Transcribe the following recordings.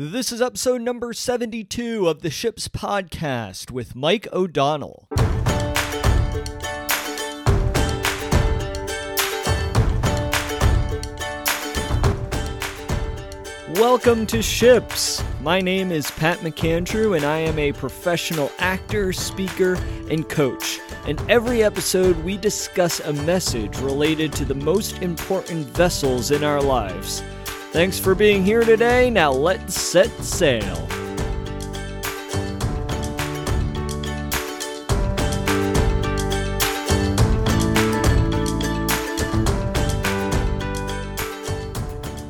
This is episode number 72 of the Ships Podcast with Mike O'Donnell. Welcome to Ships. My name is Pat McAndrew, and I am a professional actor, speaker, and coach. In every episode, we discuss a message related to the most important vessels in our lives. Thanks for being here today. Now let's set sail.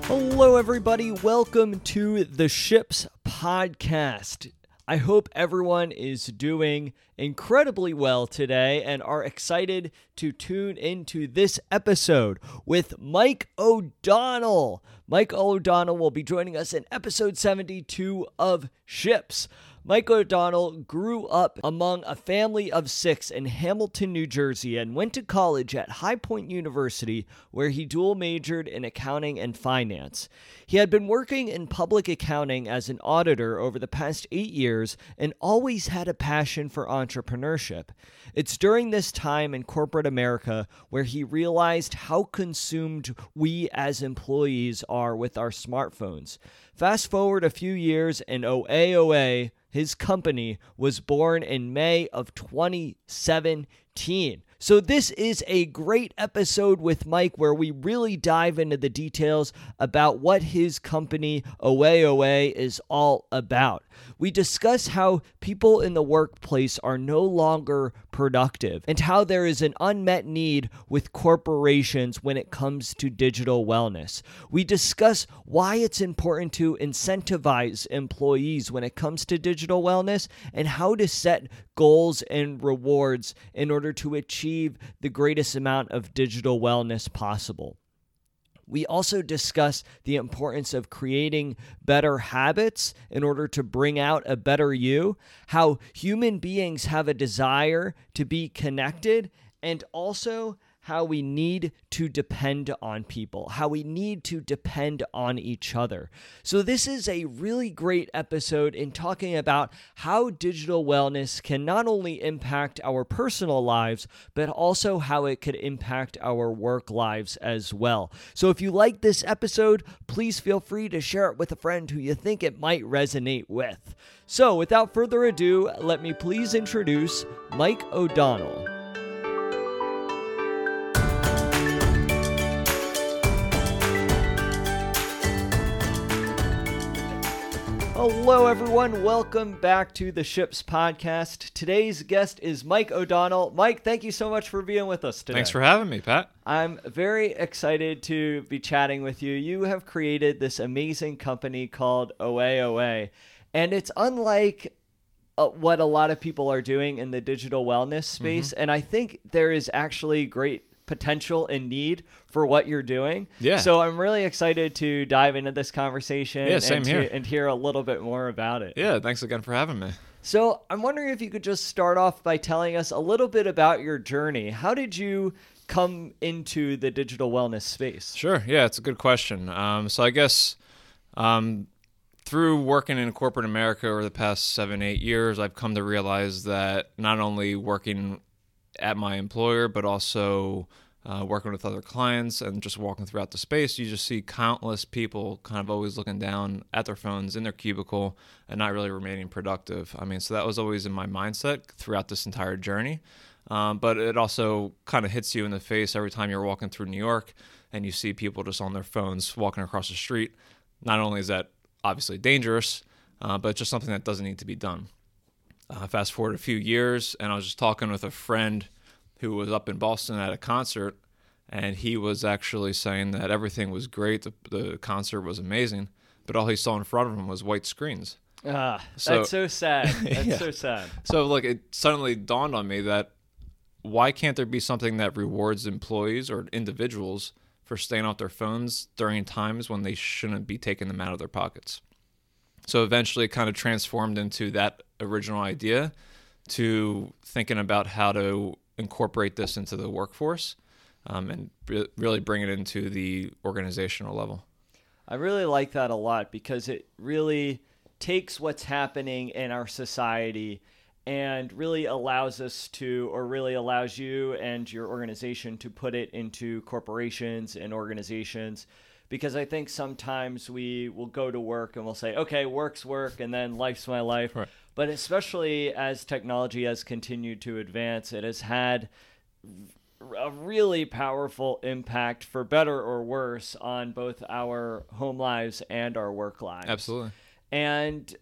Hello, everybody. Welcome to the Ships Podcast. I hope everyone is doing incredibly well today and are excited to tune into this episode with Mike O'Donnell. Mike O'Donnell will be joining us in episode 72 of Ships. Mike O'Donnell grew up among a family of six in Hamilton, New Jersey, and went to college at High Point University, where he dual majored in accounting and finance. He had been working in public accounting as an auditor over the past eight years and always had a passion for entrepreneurship. It's during this time in corporate America where he realized how consumed we as employees are with our smartphones. Fast forward a few years, and OAOA, his company, was born in May of 2017. So, this is a great episode with Mike where we really dive into the details about what his company, OAOA, is all about. We discuss how people in the workplace are no longer productive and how there is an unmet need with corporations when it comes to digital wellness. We discuss why it's important to incentivize employees when it comes to digital wellness and how to set goals and rewards in order to achieve the greatest amount of digital wellness possible. We also discuss the importance of creating better habits in order to bring out a better you, how human beings have a desire to be connected, and also how we need to depend on people, how we need to depend on each other. So, this is a really great episode in talking about how digital wellness can not only impact our personal lives, but also how it could impact our work lives as well. So, if you like this episode, please feel free to share it with a friend who you think it might resonate with. So, without further ado, let me please introduce Mike O'Donnell. Hello, everyone. Welcome back to the Ships Podcast. Today's guest is Mike O'Donnell. Mike, thank you so much for being with us today. Thanks for having me, Pat. I'm very excited to be chatting with you. You have created this amazing company called OAOA, and it's unlike uh, what a lot of people are doing in the digital wellness space. Mm-hmm. And I think there is actually great potential and need for what you're doing. Yeah. So I'm really excited to dive into this conversation Yeah, same and, here. To, and hear a little bit more about it. Yeah, thanks again for having me. So I'm wondering if you could just start off by telling us a little bit about your journey. How did you come into the digital wellness space? Sure. Yeah, it's a good question. Um, so I guess um, through working in corporate America over the past seven, eight years, I've come to realize that not only working at my employer, but also uh, working with other clients and just walking throughout the space, you just see countless people kind of always looking down at their phones in their cubicle and not really remaining productive. I mean, so that was always in my mindset throughout this entire journey. Um, but it also kind of hits you in the face every time you're walking through New York and you see people just on their phones walking across the street. Not only is that obviously dangerous, uh, but it's just something that doesn't need to be done. Uh, fast forward a few years, and I was just talking with a friend who was up in Boston at a concert, and he was actually saying that everything was great. The, the concert was amazing, but all he saw in front of him was white screens. Ah, So- that's so sad. That's Yeah. so sad. So, like, it suddenly dawned on me that why can't there be something that rewards employees or individuals for staying off their phones during times when they shouldn't be taking them out of their pockets? So eventually, it kind of transformed into that original idea to thinking about how to incorporate this into the workforce um, and re- really bring it into the organizational level. I really like that a lot because it really takes what's happening in our society and really allows us to, or really allows you and your organization to put it into corporations and organizations. Because I think sometimes we will go to work and we'll say, okay, work's work, and then life's my life. Right. But especially as technology has continued to advance, it has had a really powerful impact for better or worse on both our home lives and our work lives. Absolutely. And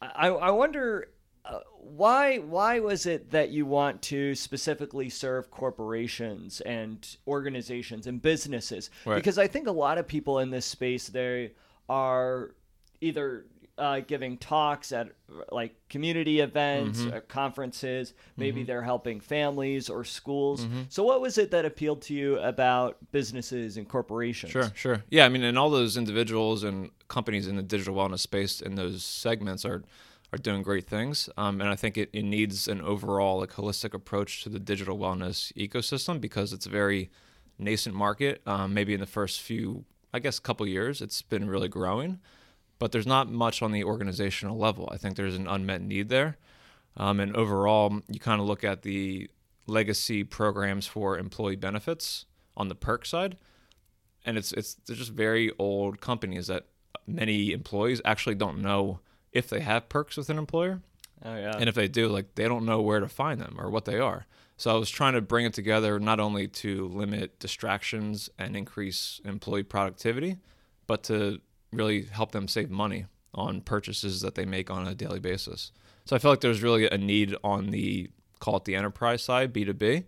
I, I wonder uh, why why was it that you want to specifically serve corporations and organizations and businesses? Right. Because I think a lot of people in this space they are either uh, giving talks at like community events, Mm-hmm. conferences. Maybe they're helping families or schools. Mm-hmm. So, what was it that appealed to you about businesses and corporations? Sure, sure. Yeah, I mean, and all those individuals and companies in the digital wellness space in those segments are are doing great things. Um, and I think it, it needs an overall like holistic approach to the digital wellness ecosystem because it's a very nascent market. Um, maybe in the first few, I guess, couple years, it's been really growing, but there's not much on the organizational level. I think there's an unmet need there. Um, and overall, you kind of look at the legacy programs for employee benefits on the perk side and it's it's they're just very old companies that many employees actually don't know if they have perks with an employer Oh yeah. and if they do like they don't know where to find them or what they are so i was trying to bring it together not only to limit distractions and increase employee productivity but to really help them save money on purchases that they make on a daily basis so i feel like there's really a need on the call it the enterprise side b2b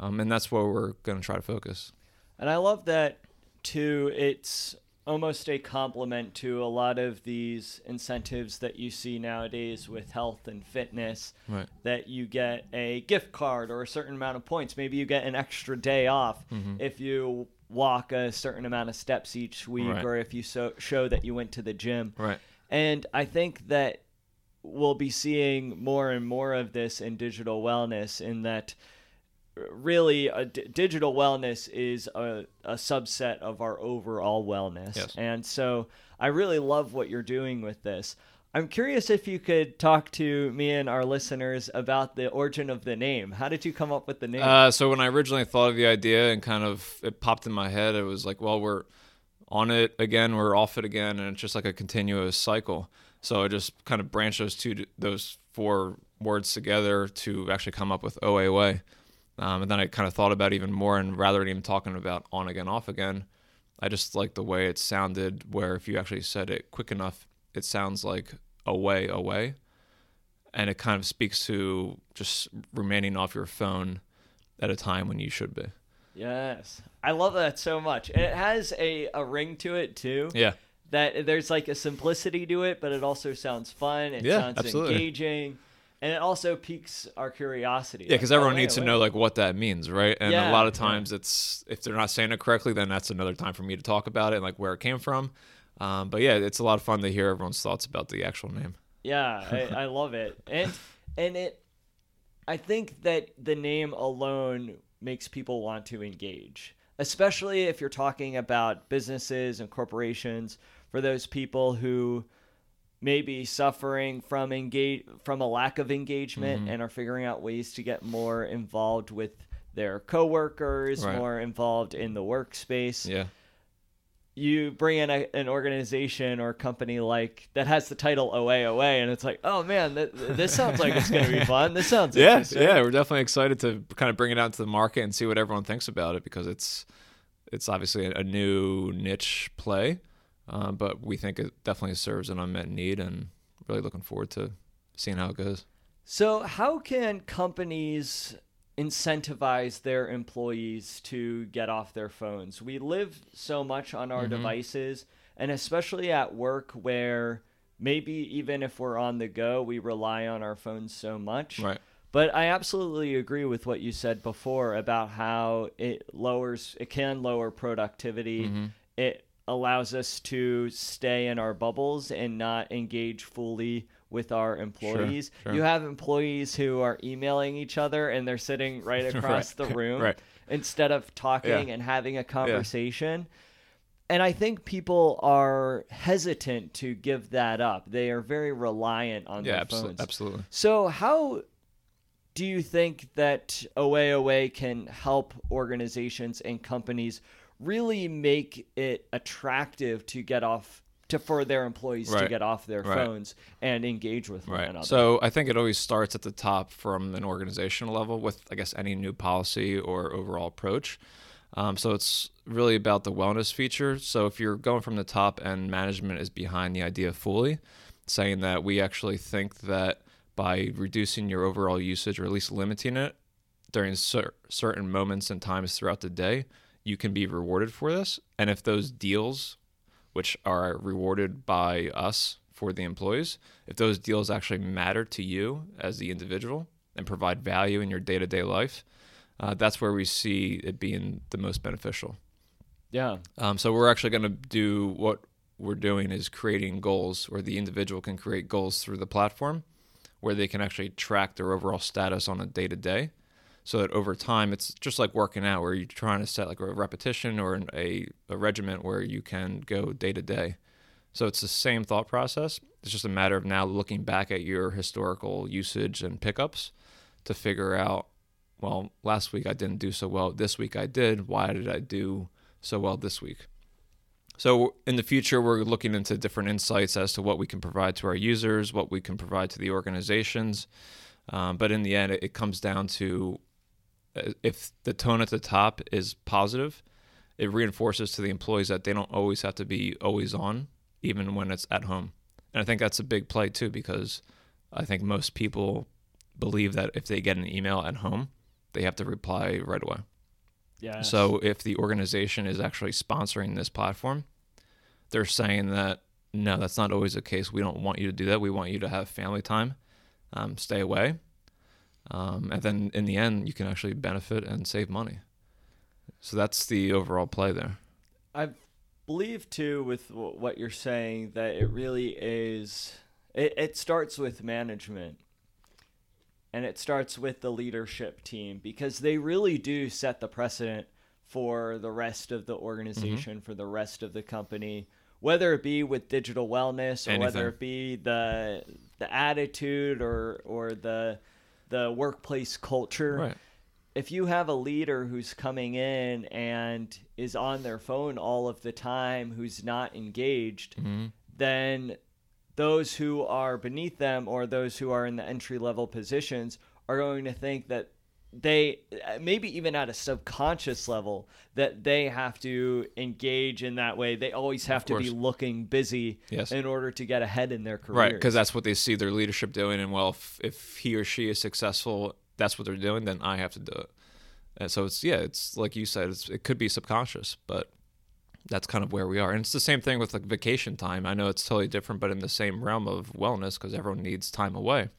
um, and that's where we're going to try to focus And I love that too. It's almost a complement to a lot of these incentives that you see nowadays with health and fitness. Right. That you get a gift card or a certain amount of points. Maybe you get an extra day off Mm-hmm. if you walk a certain amount of steps each week Right. or if you so, show that you went to the gym. right And I think that we'll be seeing more and more of this in digital wellness, in that really a d- digital wellness is a, a subset of our overall wellness. Yes. And so I really love what you're doing with this. I'm curious if you could talk to me and our listeners about the origin of the name. How did you come up with the name? Uh, so when I originally thought of the idea and kind of it popped in my head, it was like, well, we're on it again, we're off it again, and it's just like a continuous cycle. So I just kind of branched those two, those four words together to actually come up with OAOA. Um, and then I kind of thought about it even more, and rather than even talking about on again, off again, I just like the way it sounded. Where if you actually said it quick enough, it sounds like away, away, and it kind of speaks to just remaining off your phone at a time when you should be. yes. I love that so much. And it has a, a ring to it too. Yeah, that there's like a simplicity to it, but it also sounds fun. It Yeah, sounds absolutely. engaging, and it also piques our curiosity. yeah, because Like, oh, everyone wait, needs to wait. know like what that means, right? And Yeah, a lot of yeah. times, it's if they're not saying it correctly, then that's another time for me to talk about it and like where it came from. Um, but yeah, it's a lot of fun to hear everyone's thoughts about the actual name. Yeah, I, I love it, and and it. I think that the name alone makes people want to engage, especially if you're talking about businesses and corporations. For those people who may be suffering from engage from a lack of engagement Mm-hmm. and are figuring out ways to get more involved with their coworkers, Right. more involved in the workspace Yeah, you bring in a, an organization or company like that has the title OAOA, and it's like, oh man, th- this sounds like it's going to be fun. This sounds yeah, yeah. We're definitely excited to kind of bring it out to the market and see what everyone thinks about it because it's it's obviously a, a new niche play, uh, but we think it definitely serves an unmet need, and really looking forward to seeing how it goes. So, how can companies incentivize their employees to get off their phones? We live so much on Mm-hmm. our devices, and especially at work where maybe even if we're on the go, we rely on our phones so much. Right. But I absolutely agree with what you said before about how it lowers, it can lower productivity. Mm-hmm. It allows us to stay in our bubbles and not engage fully with our employees. sure. You have employees who are emailing each other and they're sitting right across Right, the room right. instead of talking Yeah. and having a conversation. and I think people are hesitant to give that up. They are very reliant on Yeah, their absolutely. phones. absolutely. So, how do you think that OAOA can help organizations and companies really make it attractive to get off to for their employees to get off their Right. phones and engage with one Right. another? So I think it always starts at the top from an organizational level with, I guess, any new policy or overall approach. Um, so it's really about the wellness feature. So if you're going from the top and management is behind the idea fully, saying that we actually think that by reducing your overall usage or at least limiting it during cer- certain moments and times throughout the day, you can be rewarded for this. And if those deals, which are rewarded by us for the employees, if those deals actually matter to you as the individual and provide value in your day to day life, uh, that's where we see it being the most beneficial. yeah, Um, so we're actually going to do what we're doing is creating goals where the individual can create goals through the platform where they can actually track their overall status on a day to day so that over time it's just like working out where you're trying to set like a repetition or an, a, a regiment where you can go day to day. So it's the same thought process. It's just a matter of now looking back at your historical usage and pickups to figure out well last week i didn't do so well. This week i did. Why did i do so well this week? So in the future, we're looking into different insights as to what we can provide to our users, what we can provide to the organizations. Um, but in the end, it, comes down to if the tone at the top is positive, it reinforces to the employees that they don't always have to be always on, even when it's at home. And I think that's a big play too, because I think most people believe that if they get an email at home, they have to reply right away. yeah. So if the organization is actually sponsoring this platform, they're saying that no, that's not always the case. We don't want you to do that. We want you to have family time, um, stay away, um, and then in the end, you can actually benefit and save money. So that's the overall play there. I believe too with what you're saying that it really is. It, it starts with management, and it starts with the leadership team because they really do set the precedent for the rest of the organization, for the rest of the company. Whether it be with digital wellness or whether it be the the attitude or or the the workplace culture Right. if you have a leader who's coming in and is on their phone all of the time, who's not engaged, Mm-hmm. then those who are beneath them or those who are in the entry level positions are going to think that they uh, maybe even at a subconscious level that they have to engage in that way they always have to be looking busy Yes. in order to get ahead in their career Right, because that's what they see their leadership doing, and well, if, if he or she is successful, that's what they're doing, then I have to do it. And so it's yeah, it's like you said, it's, it could be subconscious, but that's kind of where we are. And it's the same thing with like vacation time. I know it's totally different, but in the same realm of wellness, because everyone needs time away.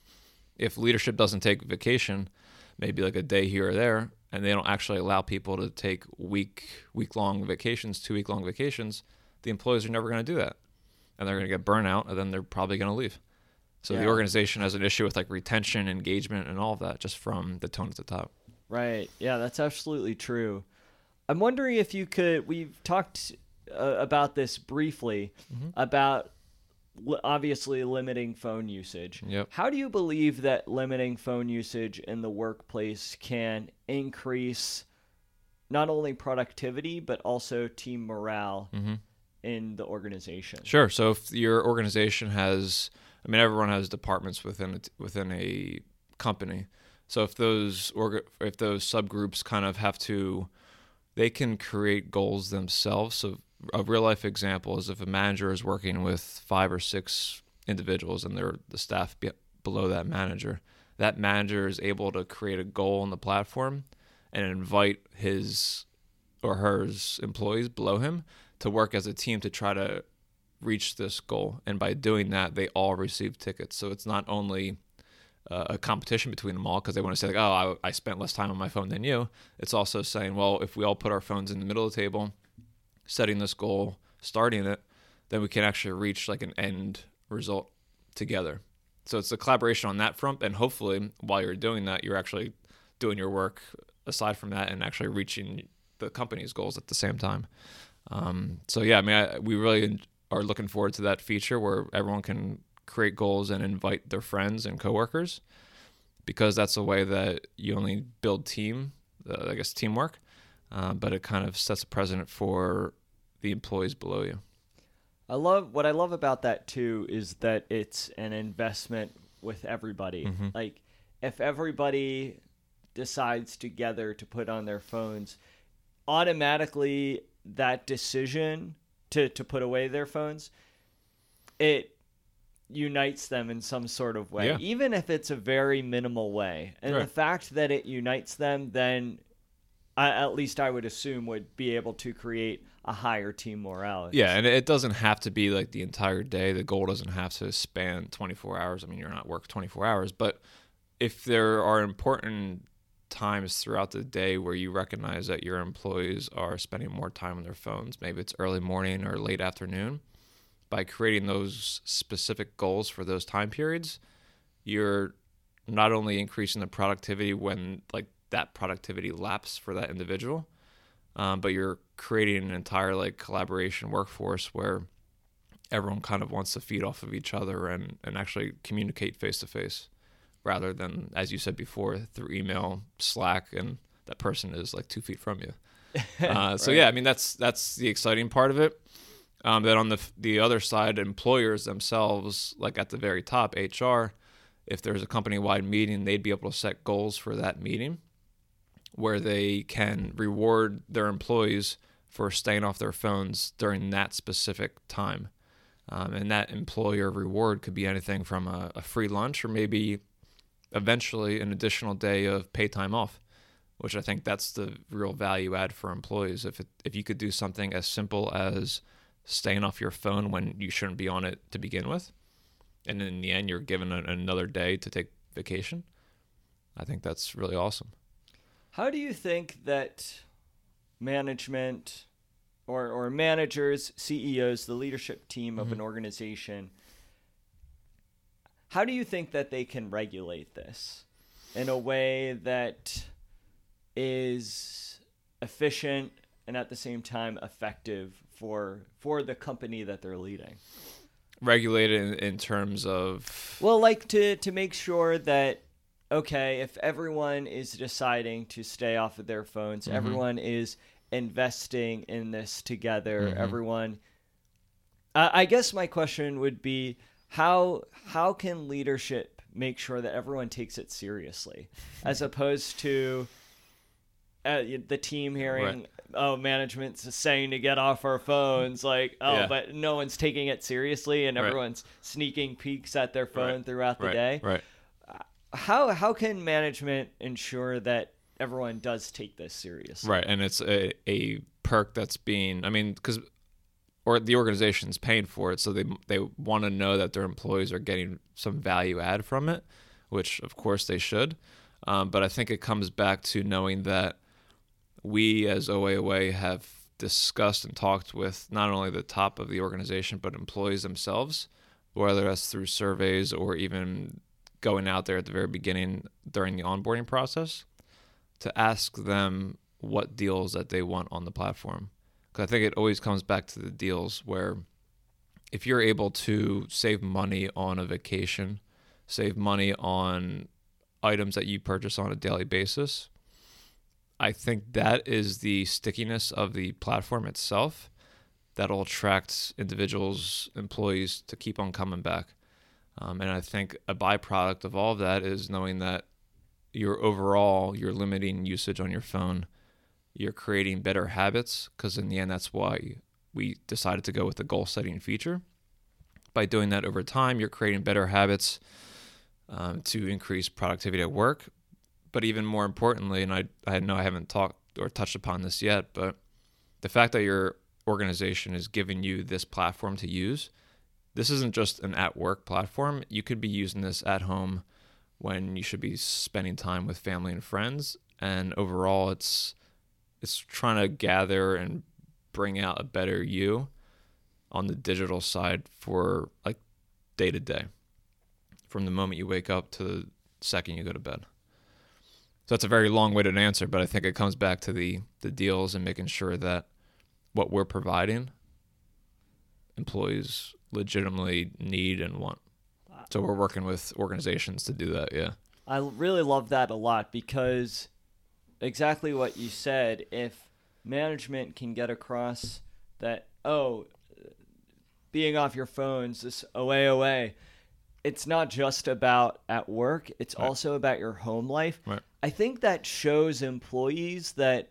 If leadership doesn't take vacation, maybe like a day here or there, and they don't actually allow people to take week week long vacations, two week long vacations, the employees are never going to do that and they're going to get burnout, and then they're probably going to leave. So the organization has an issue with like retention, engagement, and all of that just from the tone at the top. Right. Yeah, that's absolutely true. I'm wondering if you could. We've talked uh, about this briefly Mm-hmm. about obviously limiting phone usage. Yep. How do you believe that limiting phone usage in the workplace can increase not only productivity but also team morale mm-hmm. in the organization? Sure. So if your organization has, I mean, everyone has departments within a, within a company. So if those org, if those subgroups kind of have to, they can create goals themselves. So a real life example is if a manager is working with five or six individuals and they're the staff be, below that manager, that manager is able to create a goal on the platform and invite his or hers employees below him to work as a team to try to reach this goal. And by doing that, they all receive tickets. So it's not only uh, a competition between them all because they want to say like, oh, I, I spent less time on my phone than you. It's also saying, well, if we all put our phones in the middle of the table, setting this goal, starting it, then we can actually reach like an end result together. So it's a collaboration on that front, and hopefully, while you're doing that, you're actually doing your work aside from that and actually reaching the company's goals at the same time. Um, so yeah, I mean, I, we really are looking forward to that feature where everyone can create goals and invite their friends and coworkers, because that's a way that you only build team, uh, I guess teamwork, uh, but it kind of sets a precedent for the employees below you. I love what I love about that too is that it's an investment with everybody. Mhm. Like if everybody decides together to put on their phones, automatically that decision to to put away their phones, it unites them in some sort of way, Yeah. even if it's a very minimal way. And the fact that it unites them, then At least I would assume would be able to create a higher team morale. Yeah, and it doesn't have to be like the entire day. The goal doesn't have to span 24 hours. I mean, you're not work 24 hours, but if there are important times throughout the day where you recognize that your employees are spending more time on their phones, maybe it's early morning or late afternoon, by creating those specific goals for those time periods, you're not only increasing the productivity when like that productivity lapse for that individual, um, but you're creating an entire like collaboration workforce where everyone kind of wants to feed off of each other and, and actually communicate face to face rather than as you said before through email slack and that person is like two feet from you. Uh, so yeah i mean that's that's the exciting part of it. Um, then on the the other side employers themselves like at the very top hr if there's a company wide meeting they'd be able to set goals for that meeting where they can reward their employees for staying off their phones during that specific time. Um, and that employer reward could be anything from a, a free lunch or maybe eventually an additional day of pay time off, which I think that's the real value add for employees. If it, if you could do something as simple as staying off your phone when you shouldn't be on it to begin with, and in the end you're given a, another day to take vacation, I think that's really awesome. How do you think that management or, or managers, CEOs, the leadership team of an mm-hmm. organization, how do you think that they can regulate this in a way that is efficient and at the same time effective for for the company that they're leading? regulated in, in terms of Well, like to to make sure that okay, if everyone is deciding to stay off of their phones, everyone is investing in this together. Everyone. I I guess my question would be how how can leadership make sure that everyone takes it seriously, as opposed to uh, the team hearing. Oh, management's saying to get off our phones. Like, oh, Yeah. but no one's taking it seriously, and Right. everyone's sneaking peeks at their phone Right. throughout the right, day. right How how can management ensure that everyone does take this seriously? right and it's a, a perk that's being i mean because or the organization's paying for it so they they want to know that their employees are getting some value add from it which of course they should um, but i think it comes back to knowing that we as oaoa have discussed and talked with not only the top of the organization but employees themselves whether that's through surveys or even going out there at the very beginning during the onboarding process to ask them what deals that they want on the platform. Because I think it always comes back to the deals where if you're able to save money on a vacation, save money on items that you purchase on a daily basis, I think that is the stickiness of the platform itself that'll attract individuals, employees to keep on coming back. Um, and I think a byproduct of all of that is knowing that you're overall you're limiting usage on your phone. You're creating better habits because in the end that's why we decided to go with the goal setting feature. By doing that over time you're creating better habits um, to increase productivity at work. But even more importantly and I, I know i haven't talked or touched upon this yet but the fact that your organization is giving you this platform to use this isn't just an at work platform. You could be using this at home when you should be spending time with family and friends. And overall it's it's trying to gather and bring out a better you on the digital side for like day to day from the moment you wake up to the second you go to bed. So that's a very long-winded answer but i think it comes back to the the deals and making sure that what we're providing, employees legitimately need and want. So we're working with organizations to do that. Yeah. I really love that a lot because exactly what you said. If management can get across that, oh, being off your phones, this away, away, it's not just about at work, it's Right. also about your home life. Right. I think that shows employees that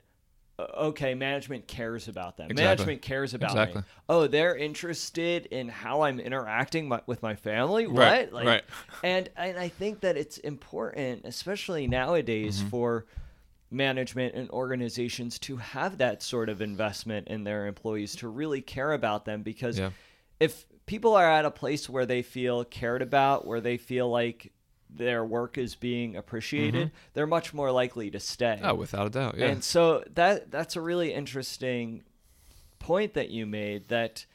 okay, management cares about them. Exactly. Management cares about Exactly. me. Oh, they're interested in how I'm interacting my, with my family. Right, What? right. And and I think that it's important, especially nowadays, Mm-hmm. for management and organizations to have that sort of investment in their employees to really care about them because Yeah. if people are at a place where they feel cared about, where they feel like their work is being appreciated, they're much more likely to stay. Mm-hmm. Oh, without a doubt. Yeah. And so that that's a really interesting point that you made that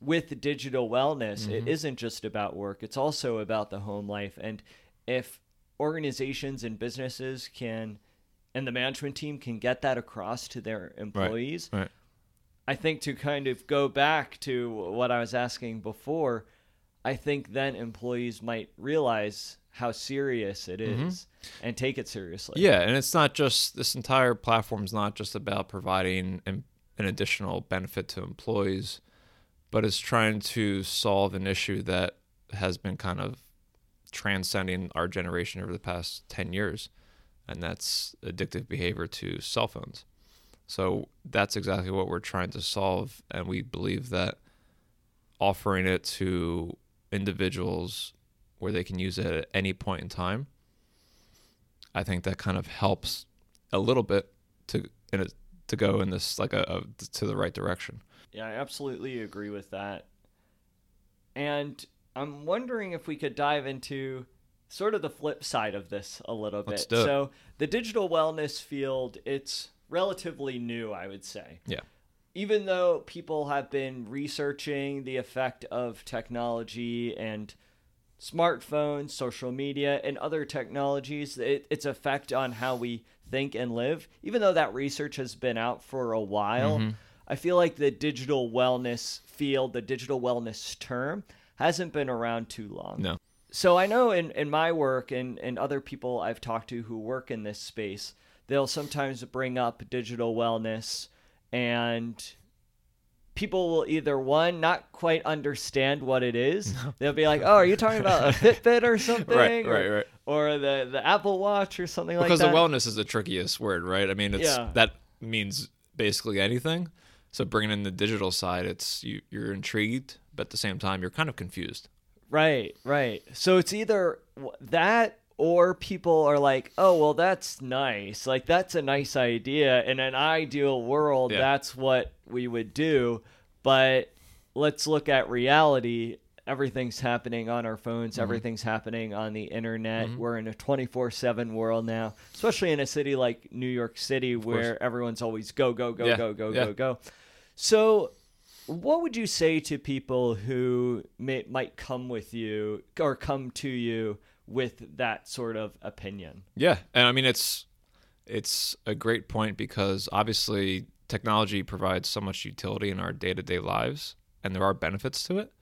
with digital wellness, Mm-hmm. it isn't just about work, it's also about the home life. And if organizations and businesses can and the management team can get that across to their employees, right. I think to kind of go back to what I was asking before, I think then employees might realize how serious it mm-hmm. is and take it seriously. Yeah, and it's not just this entire platform is not just about providing an, an additional benefit to employees, but it's trying to solve an issue that has been kind of transcending our generation over the past 10 years, and that's addictive behavior to cell phones. So that's exactly what we're trying to solve, and we believe that offering it to individuals where they can use it at any point in time I think that kind of helps a little bit to in a, to go in this like a, a to the right direction. Yeah, I absolutely agree with that. And I'm wondering if we could dive into sort of the flip side of this a little bit. Let's do it. So, the digital wellness field, it's relatively new, I would say. Yeah. Even though people have been researching the effect of technology and smartphones, social media, and other technologies, it, its effect on how we think and live, even though that research has been out for a while, Mm-hmm. I feel like the digital wellness field, the digital wellness term, hasn't been around too long. No. So I know in, in my work and, and other people I've talked to who work in this space, they'll sometimes bring up digital wellness and people will either one not quite understand what it is. They'll be like, "Oh, are you talking about a Fitbit or something?" Right, or, right, right. Or the the Apple Watch or something Because like that. Because the wellness is the trickiest word, right? I mean, it's Yeah. that means basically anything. So bringing in the digital side, it's you, you're intrigued, but at the same time, you're kind of confused. Right, right. So it's either that or people are like, "Oh, well that's nice. Like that's a nice idea. In an ideal world, Yeah. that's what we would do." But let's look at reality. Everything's happening on our phones. Mm-hmm. Everything's happening on the internet. We're in a 24/7 world now, especially in a city like New York City where everyone's always go go go Yeah, go go yeah. go go. So what would you say to people who may, might come with you or come to you with that sort of opinion? Yeah, and I mean it's it's a great point because obviously technology provides so much utility in our day-to-day lives and there are benefits to it.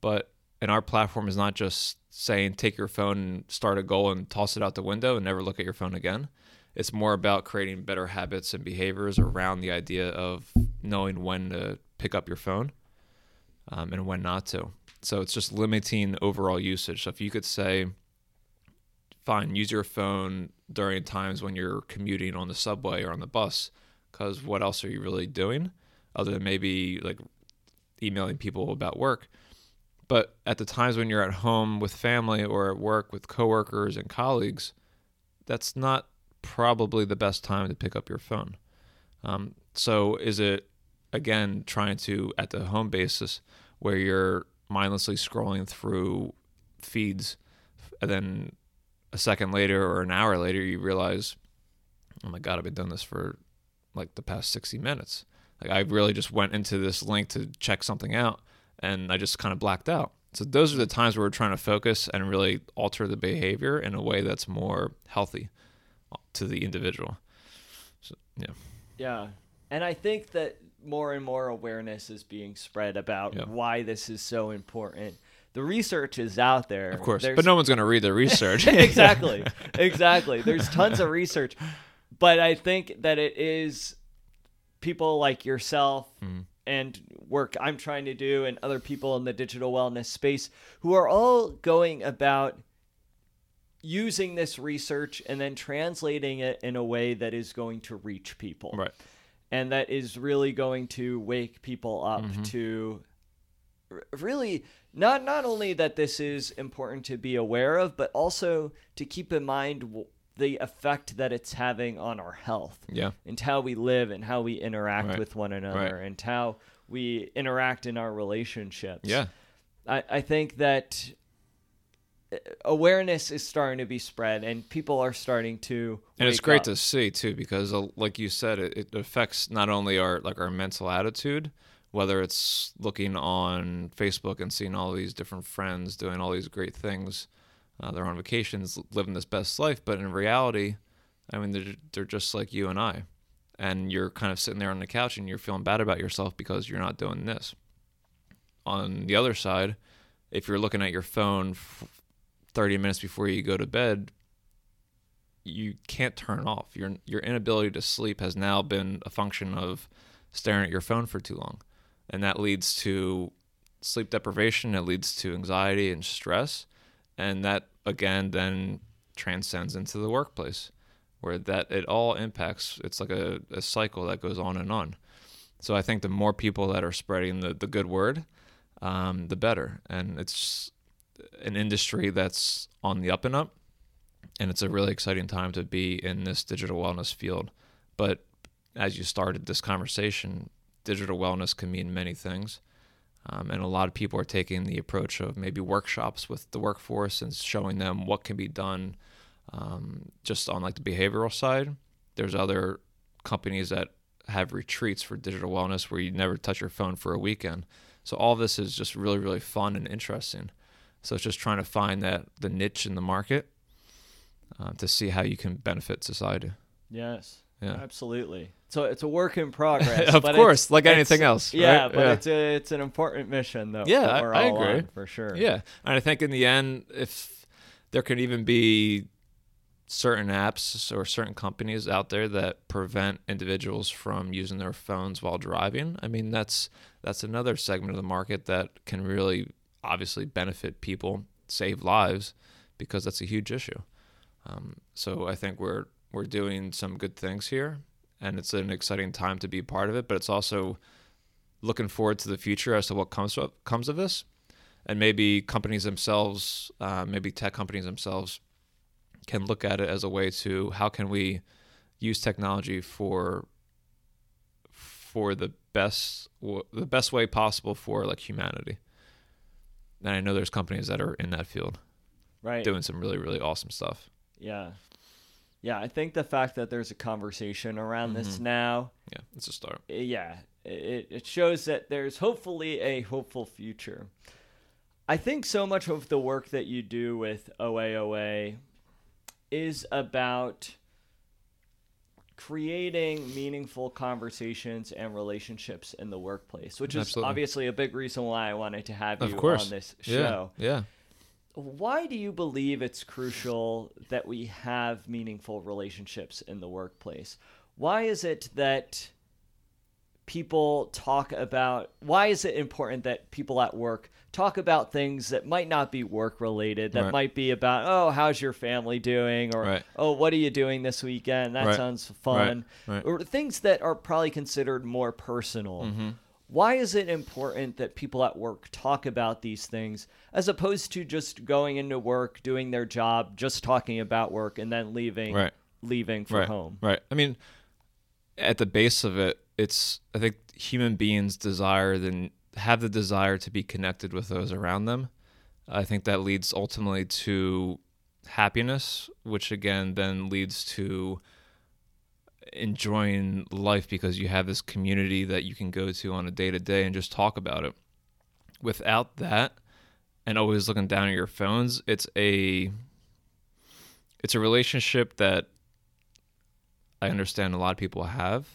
But and our platform is not just saying take your phone and start a goal and toss it out the window and never look at your phone again. It's more about creating better habits and behaviors around the idea of knowing when to pick up your phone um, and when not to. So it's just limiting overall usage. So if you could say, fine, use your phone during times when you're commuting on the subway or on the bus, because what else are you really doing other than maybe like emailing people about work? But at the times when you're at home with family or at work with coworkers and colleagues, that's not probably the best time to pick up your phone. Um, so is it again trying to at the home basis where you're mindlessly scrolling through feeds and then a second later or an hour later you realize oh my god i've been doing this for like the past 60 minutes like i really just went into this link to check something out and i just kind of blacked out so those are the times where we're trying to focus and really alter the behavior in a way that's more healthy uh, to the individual so yeah Yeah. And I think that more and more awareness is being spread about Yeah. why this is so important. The research is out there. Of course, There's- but no one's going to read the research. exactly. Exactly. There's tons of research. But I think that it is people like yourself Mm-hmm. and work I'm trying to do and other people in the digital wellness space who are all going about using this research and then translating it in a way that is going to reach people right. and that is really going to wake people up Mm-hmm. to r- really not not only that this is important to be aware of but also to keep in mind w- the effect that it's having on our health Yeah. and how we live and how we interact Right. with one another Right. and how we interact in our relationships Yeah. I, I think that uh, awareness is starting to be spread and people are starting to and it's great up. to see too because uh, like you said it, it affects not only our like our mental attitude whether it's looking on facebook and seeing all these different friends doing all these great things uh, they're on vacations living this best life but in reality i mean they're, they're just like you and i. And you're kind of sitting there on the couch and you're feeling bad about yourself because you're not doing this. On the other side if you're looking at your phone 30 minutes before you go to bed you can't turn off. Your your inability to sleep has now been a function of staring at your phone for too long, and that leads to sleep deprivation. It leads to anxiety and stress, and that again then transcends into the workplace, where that it all impacts. It's like a, a cycle that goes on and on. So I think the more people that are spreading the the good word, um, the better, and it's an industry that's on the up and up and it's a really exciting time to be in this digital wellness field. But as you started this conversation, digital wellness can mean many things. Um, and a lot of people are taking the approach of maybe workshops with the workforce and showing them what can be done um, just on like the behavioral side. There's other companies that have retreats for digital wellness where you never touch your phone for a weekend. So all this is just really, really fun and interesting. So it's just trying to find that the niche in the market uh, to see how you can benefit society. Yes. Yeah. Absolutely. So it's a work in progress. Of course, like anything else, Yeah, right? but Yeah. it's a, it's an important mission though. Yeah, that I- we're I all agree. on, for sure. Yeah, and I think in the end, if there can even be certain apps or certain companies out there that prevent individuals from using their phones while driving, I mean that's that's another segment of the market that can really obviously benefit people, save lives, because that's a huge issue. Um, so I think we're we're doing some good things here, and it's an exciting time to be part of it. But it's also looking forward to the future as to what comes of, comes of this, and maybe companies themselves, uh, maybe tech companies themselves, can look at it as a way to how can we use technology for for the best the best way possible for like humanity. And I know there's companies that are in that field Right. doing some really really awesome stuff. Yeah. Yeah, I think the fact that there's a conversation around this Mm-hmm. now, Yeah, it's a start. eh, yeah, it, it shows that there's hopefully a hopeful future. I think so much of the work that you do with OAOA is about creating meaningful conversations and relationships in the workplace, which is Absolutely. obviously a big reason why I wanted to have Of you course. on this Yeah, show. yeah. Why do you believe it's crucial that we have meaningful relationships in the workplace? Why is it that people talk about why is it important that people at work talk about things that might not be work related that Right. might be about oh how's your family doing or Right. oh what are you doing this weekend that Right. sounds fun or things that are probably considered more personal Mm-hmm. Why is it important that people at work talk about these things as opposed to just going into work doing their job just talking about work and then leaving Right. leaving for right. home Right. I mean, at the base of it, it's I think human beings desire then have the desire to be connected with those around them. I think that leads ultimately to happiness, which again then leads to enjoying life because you have this community that you can go to on a day to day and just talk about it. Without that and always looking down at your phones, it's a it's a relationship that I understand a lot of people have,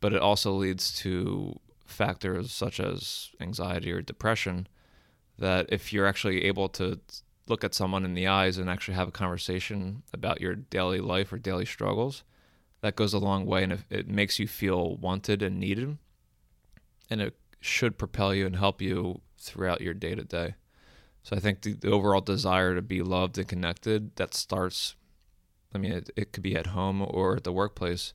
but it also leads to factors such as anxiety or depression that if you're actually able to look at someone in the eyes and actually have a conversation about your daily life or daily struggles, that goes a long way and it, makes you feel wanted and needed. And it should propel you and help you throughout your day to day. So I think the, the, overall desire to be loved and connected that starts, I mean, it, it could be at home or at the workplace.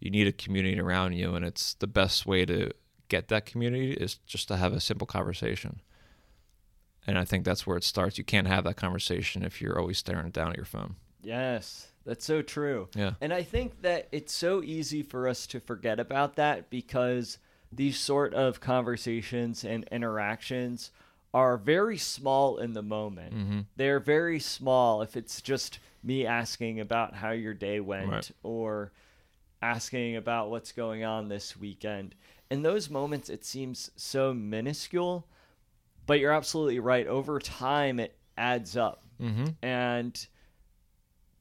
You need a community around you, and it's the best way to get that community is just to have a simple conversation. And I think that's where it starts. You can't have that conversation if you're always staring down at your phone. Yes, that's so true. Yeah. And I think that it's so easy for us to forget about that because these sort of conversations and interactions are very small in the moment. Mm-hmm. They're very small if it's just me asking about how your day went Right. or asking about what's going on this weekend. In those moments, it seems so minuscule, but you're absolutely right. Over time, it adds up. Mm-hmm. And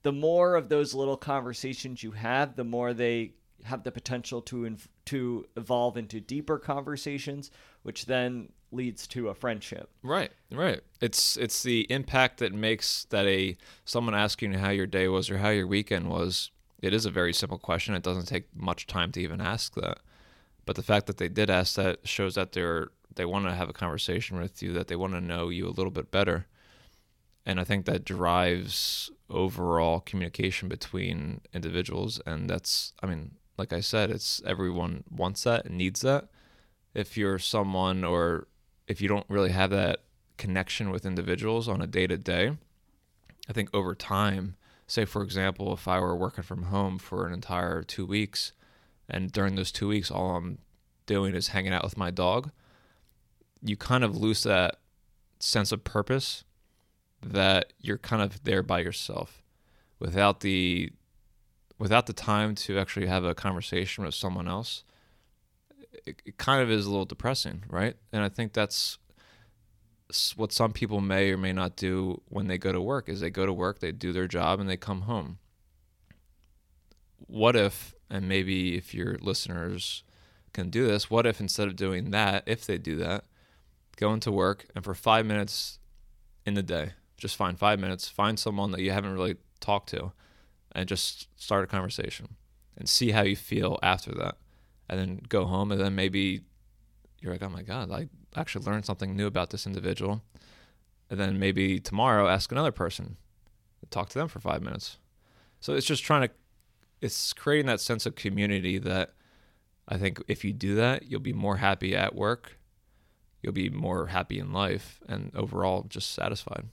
the more of those little conversations you have, the more they have the potential to to evolve into deeper conversations, which then leads to a friendship. Right, right. It's it's the impact that makes that a someone asking how your day was or how your weekend was. It is a very simple question. It doesn't take much time to even ask that. But the fact that they did ask that shows that they're they want to have a conversation with you, that they want to know you a little bit better. And I think that drives overall communication between individuals and that's I mean, like I said, it's everyone wants that and needs that. If you're someone or if you don't really have that connection with individuals on a day to day, I think over time, say for example, if I were working from home for an entire two weeks, and during those two weeks, all I'm doing is hanging out with my dog, you kind of lose that sense of purpose that you're kind of there by yourself without the without the time to actually have a conversation with someone else it, it kind of is a little depressing, right? And I think that's what some people may or may not do when they go to work is they go to work, they do their job and they come home. What if and maybe if your listeners can do this, what if instead of doing that, if they do that, go into work and for 5 minutes in the day, just find 5 minutes, find someone that you haven't really talked to and just start a conversation and see how you feel after that. And then go home and then maybe you're like oh my god i actually learned something new about this individual. And then maybe tomorrow ask another person talk to them for five minutes. So it's just trying to it's creating that sense of community that i think if you do that you'll be more happy at work you'll be more happy in life and overall just satisfied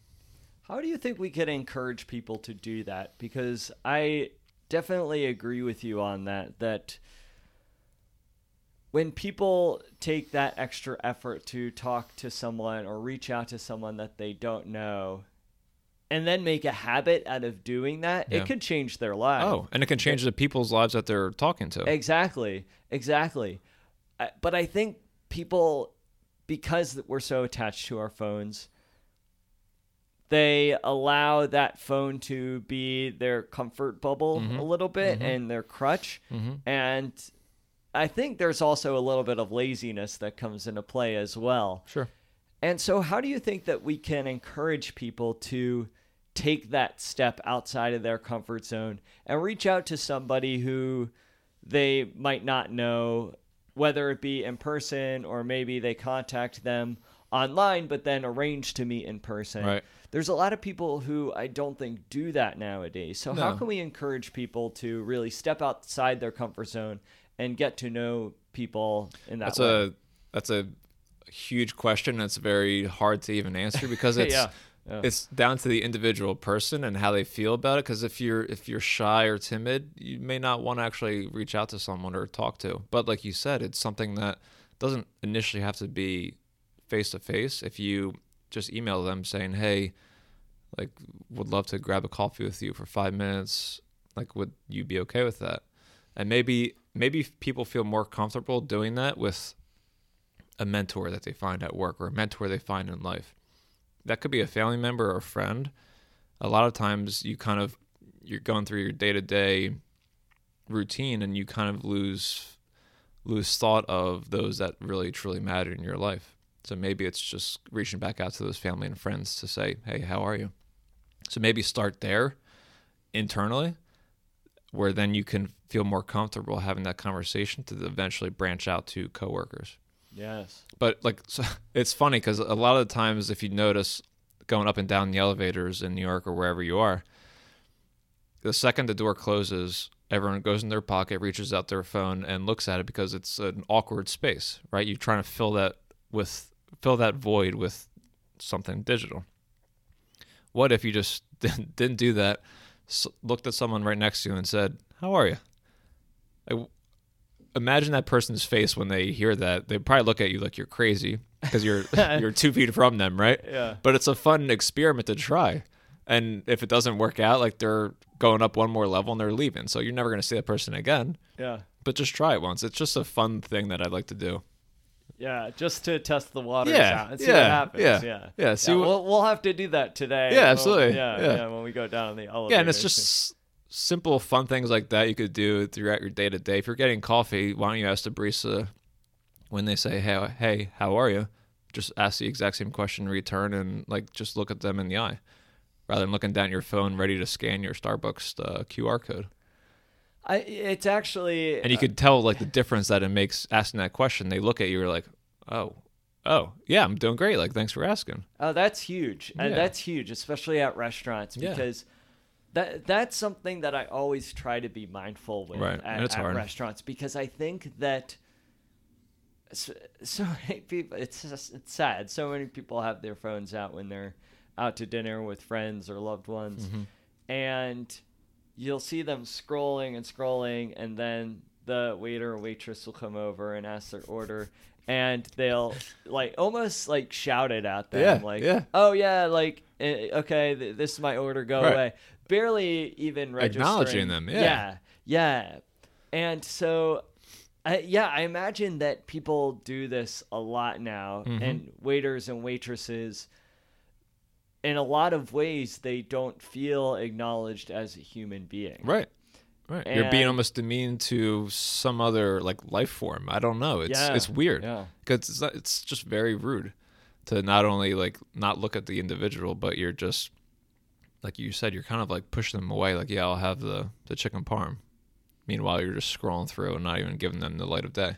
How do you think we could encourage people to do that? Because I definitely agree with you on that. That when people take that extra effort to talk to someone or reach out to someone that they don't know, and then make a habit out of doing that, Yeah. it could change their lives. oh and it can change the people's lives that they're talking to Exactly. Exactly. I- But I think people, because we're so attached to our phones, they allow that phone to be their comfort bubble Mhm. a little bit Mhm. and their crutch. Mhm. And I think there's also a little bit of laziness that comes into play as well. sure And so, how do you think that we can encourage people to take that step outside of their comfort zone and reach out to somebody who they might not know, whether it be in person or maybe they contact them online, but then arrange to meet in person? Right. There's a lot of people who I don't think do that nowadays. So, how can we encourage people to really step outside their comfort zone and get to know people in that that's way? a that's a huge question that's very hard to even answer because it's Yeah, yeah. it's down to the individual person and how they feel about it because if you're if you're shy or timid you may not want to actually reach out to someone or talk to but like you said it's something that doesn't initially have to be face to face if you just email them saying hey like would love to grab a coffee with you for 5 minutes like would you be okay with that and maybe maybe people feel more comfortable doing that with a mentor that they find at work or a mentor they find in life. That could be a family member or a friend. A lot of times you kind of you're going through your day-to-day routine and you kind of lose lose thought of those that really truly matter in your life. So maybe it's just reaching back out to those family and friends to say, "Hey, how are you?" So maybe start there internally where then you can feel more comfortable having that conversation to eventually branch out to coworkers. Yes. But like so it's funny cuz a lot of the times if you notice going up and down the elevators in New York or wherever you are, the second the door closes, everyone goes in their pocket, reaches out their phone and looks at it because it's an awkward space, right? You're trying to fill that with fill that void with something digital. What if you just didn't do that, looked at someone right next to you and said, "How are you?" I, imagine that person's face when they hear that. They probably look at you like you're crazy because you're you're two feet from them, right? Yeah. But it's a fun experiment to try. And if it doesn't work out, like they're going up one more level and they're leaving. So you're never going to see that person again. Yeah. But just try it once. It's just a fun thing that I'd like to do. Yeah, just to test the waters Yeah, out and see yeah, what happens. yeah, Yeah, yeah, see what- we'll we'll have to do that today. Yeah, We'll- absolutely, yeah, yeah. yeah, when we go down the elevator. Yeah, and it's just simple, fun things like that you could do throughout your day to day. If you're getting coffee, why don't you ask the barista when they say, "Hey, hey, how are you?" Just ask the exact same question in return, and like just look at them in the eye, rather than looking down your phone ready to scan your Starbucks uh, QR code. I, it's actually And you could tell like the difference that it makes asking that question. They look at you, you're like, "Oh, oh, yeah, I'm doing great. Like, thanks for asking." Oh, that's huge. And that's huge, especially at restaurants Yeah. because that that's something that I always try to be mindful with Right, at, at restaurants because I think that so, so many people it's just, it's sad. So many people have their phones out when they're out to dinner with friends or loved ones. Mm-hmm. And you'll see them scrolling and scrolling and then the waiter or waitress will come over and ask their order and they'll like almost like shout it at them Yeah, like yeah. oh yeah like eh, okay th- this is my order go Right. away barely even Acknowledging registering. them, yeah. yeah yeah and so I, yeah i imagine that people do this a lot now Mm-hmm. and waiters and waitresses in a lot of ways they don't feel acknowledged as a human being Right. Right. You're being almost demeaned to some other like life form. I don't know. It's Yeah, it's weird. yeah. Because it's not, it's just very rude to not only like not look at the individual, but you're just like you said, you're kind of like pushing them away. Like, yeah, I'll have the the chicken parm. Meanwhile, you're just scrolling through and not even giving them the light of day.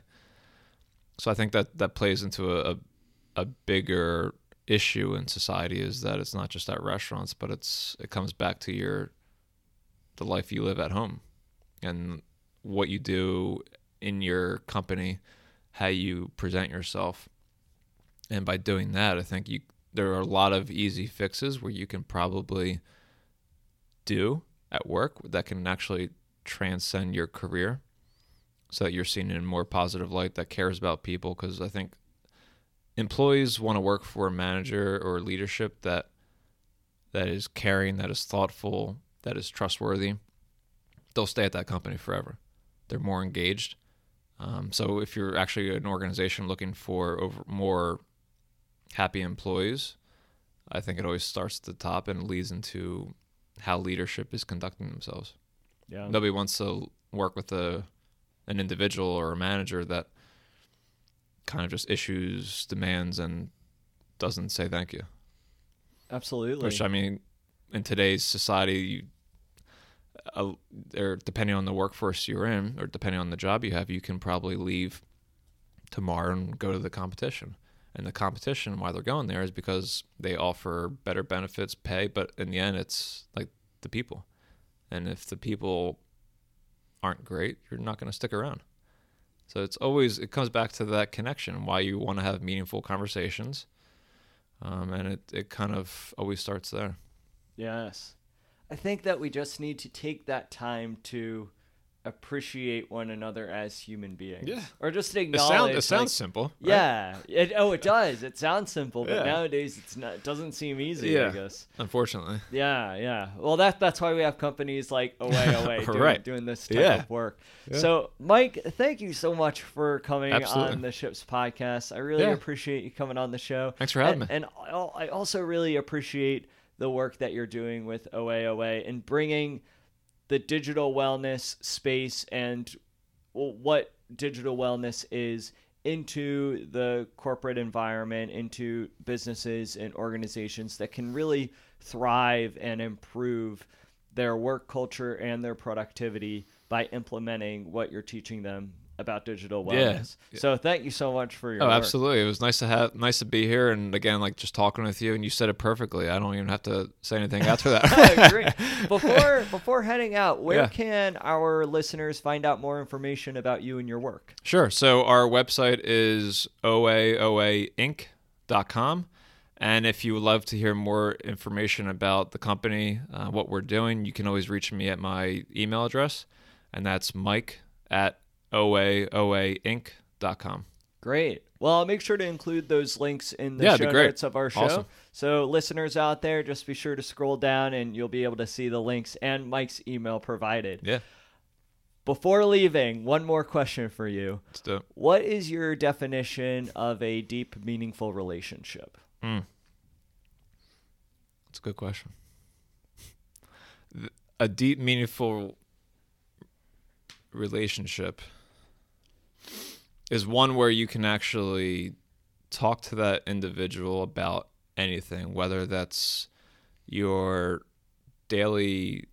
So I think that that plays into a a, a bigger issue in society is that it's not just at restaurants, but it's it comes back to your the life you live at home and what you do in your company, how you present yourself. And by doing that, I think you there are a lot of easy fixes where you can probably do at work that can actually transcend your career so that you're seen in a more positive light that cares about people because I think employees want to work for a manager or leadership that that is caring, that is thoughtful, that is trustworthy they'll stay at that company forever. They're more engaged. Um, so if you're actually an organization looking for over, more happy employees, I think it always starts at the top and leads into how leadership is conducting themselves. yeah Nobody wants to work with a an individual or a manager that kind of just issues demands and doesn't say thank you. absolutely Which I mean, in today's society, you, uh, or depending on the workforce you're in, or depending on the job you have, you can probably leave tomorrow and go to the competition. And the competition, why they're going there, is because they offer better benefits, pay, but in the end, it's like the people. And if the people aren't great, you're not going to stick around. So it's always it comes back to that connection, why you want to have meaningful conversations, um, and it it kind of always starts there. Yes. I think that we just need to take that time to appreciate one another as human beings. Yeah. Or just It acknowledge. it like- sounds simple. right? Yeah. It, oh, it does. It sounds simple, but Yeah. nowadays it's not. It doesn't seem easy. I guess. Unfortunately. Yeah, yeah. Well, that that's why we have companies like Away Away doing, Right. doing this type Yeah. of work. Yeah. So, Mike, thank you so much for coming Absolutely. on the Ships podcast. I really Yeah. appreciate you coming on the show. Thanks for having and, me. And I also really appreciate the work that you're doing with Away and bringing the digital wellness space and what digital wellness is into the corporate environment, into businesses and organizations that can really thrive and improve their work culture and their productivity by implementing what you're teaching them about digital wellness. Yeah. So thank you so much for your Oh, work. absolutely. It was nice to have, nice to be here, and again, like just talking with you, and you said it perfectly. I don't even have to say anything after that. Great. Before before heading out, where Yeah. can our listeners find out more information about you and your work? Sure. So our website is oaoainc.com. And if you would love to hear more information about the company, uh, what we're doing, you can always reach me at my email address, and that's mike at oaoainc.com. Great. Well, I'll make sure to include those links in the Yeah, show notes of our show. Awesome. So, listeners out there, just be sure to scroll down and you'll be able to see the links and Mike's email provided. Yeah, Before leaving, one more question for you. let's do it. What is your definition of a deep, meaningful relationship? Hmm. That's a good question. A deep, meaningful relationship is one where you can actually talk to that individual about anything, whether that's your daily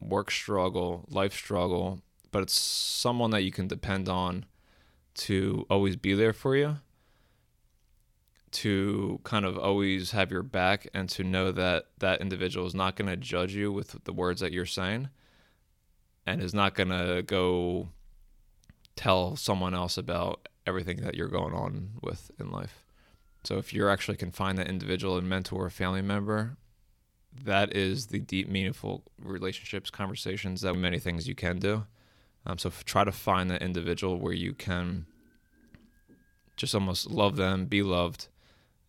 work struggle, life struggle, but it's someone that you can depend on to always be there for you to kind of always have your back and to know that that individual is not going to judge you with the words that you're saying and is not going to go tell someone else about everything that you're going on with in life. So if you're actually can find that individual and mentor or family member, that is the deep, meaningful relationships, conversations that many things you can do. Um, so f- try to find that individual where you can just almost love them, be loved,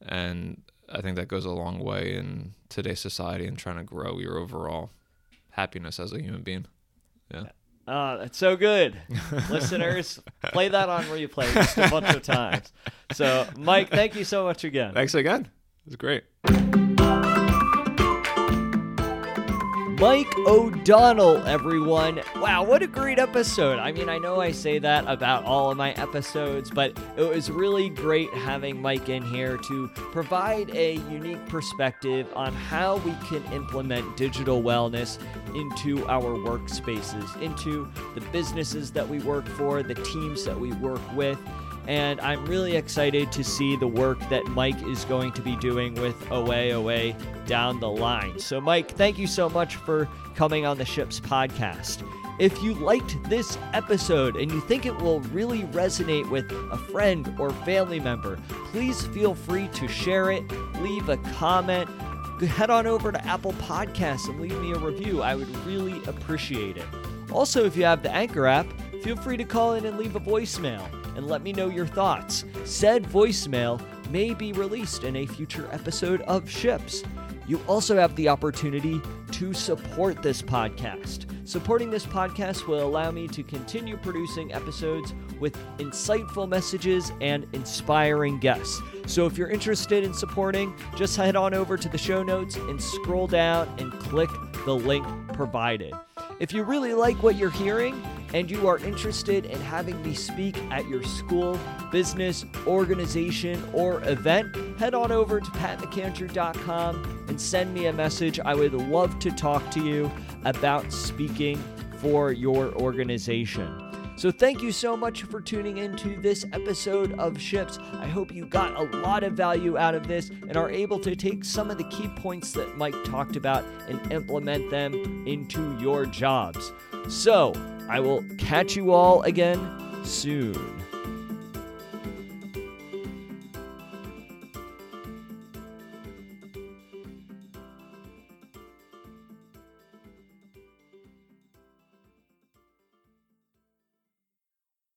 and I think that goes a long way in today's society and trying to grow your overall happiness as a human being. Yeah. Uh, oh, that's so good. Listeners, play that on replay just a bunch of times. So, Mike, thank you so much again. Thanks again. It was great. Mike O'Donnell, everyone. Wow, what a great episode. I mean, I know I say that about all of my episodes, but it was really great having Mike in here to provide a unique perspective on how we can implement digital wellness into our workspaces, into the businesses that we work for, the teams that we work with and I'm really excited to see the work that Mike is going to be doing with OA OA down the line. So, Mike, thank you so much for coming on the Ships podcast. If you liked this episode and you think it will really resonate with a friend or family member, please feel free to share it, leave a comment, head on over to Apple Podcasts and leave me a review. I would really appreciate it. Also, if you have the Anchor app, feel free to call in and leave a voicemail and let me know your thoughts. Said voicemail may be released in a future episode of Ships. You also have the opportunity to support this podcast. Supporting this podcast will allow me to continue producing episodes with insightful messages and inspiring guests. So if you're interested in supporting, just head on over to the show notes and scroll down and click the link provided. If you really like what you're hearing and you are interested in having me speak at your school, business, organization, or event, head on over to patmccantor.com and send me a message. I would love to talk to you about speaking for your organization. So, thank you so much for tuning into this episode of Ships. I hope you got a lot of value out of this and are able to take some of the key points that Mike talked about and implement them into your jobs. So, I will catch you all again soon.